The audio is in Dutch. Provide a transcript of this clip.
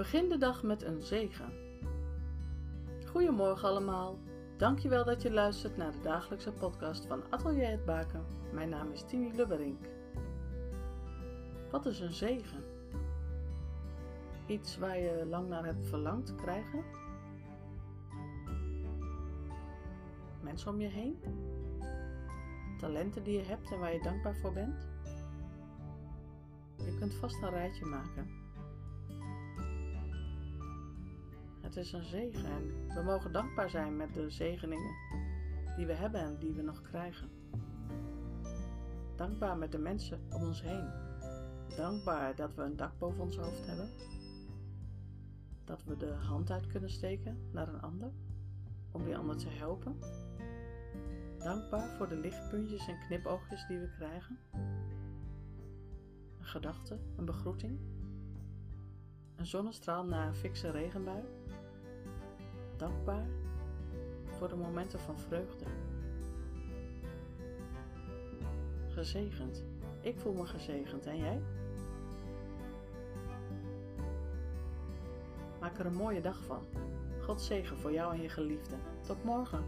Begin de dag met een zegen. Goedemorgen allemaal. Dankjewel dat je luistert naar de dagelijkse podcast van Atelier het Baken. Mijn naam is Tini Lubberink. Wat is een zegen? Iets waar je lang naar hebt verlangd te krijgen? Mensen om je heen? Talenten die je hebt en waar je dankbaar voor bent? Je kunt vast een rijtje maken. Het is een zegen en we mogen dankbaar zijn met de zegeningen die we hebben en die we nog krijgen. Dankbaar met de mensen om ons heen. Dankbaar dat we een dak boven ons hoofd hebben. Dat we de hand uit kunnen steken naar een ander om die ander te helpen. Dankbaar voor de lichtpuntjes en knipoogjes die we krijgen. Een gedachte, een begroeting. Een zonnestraal na een fikse regenbui dankbaar voor de momenten van vreugde. Gezegend. Ik voel me gezegend en jij? Maak er een mooie dag van. God zegen voor jou en je geliefde. Tot morgen.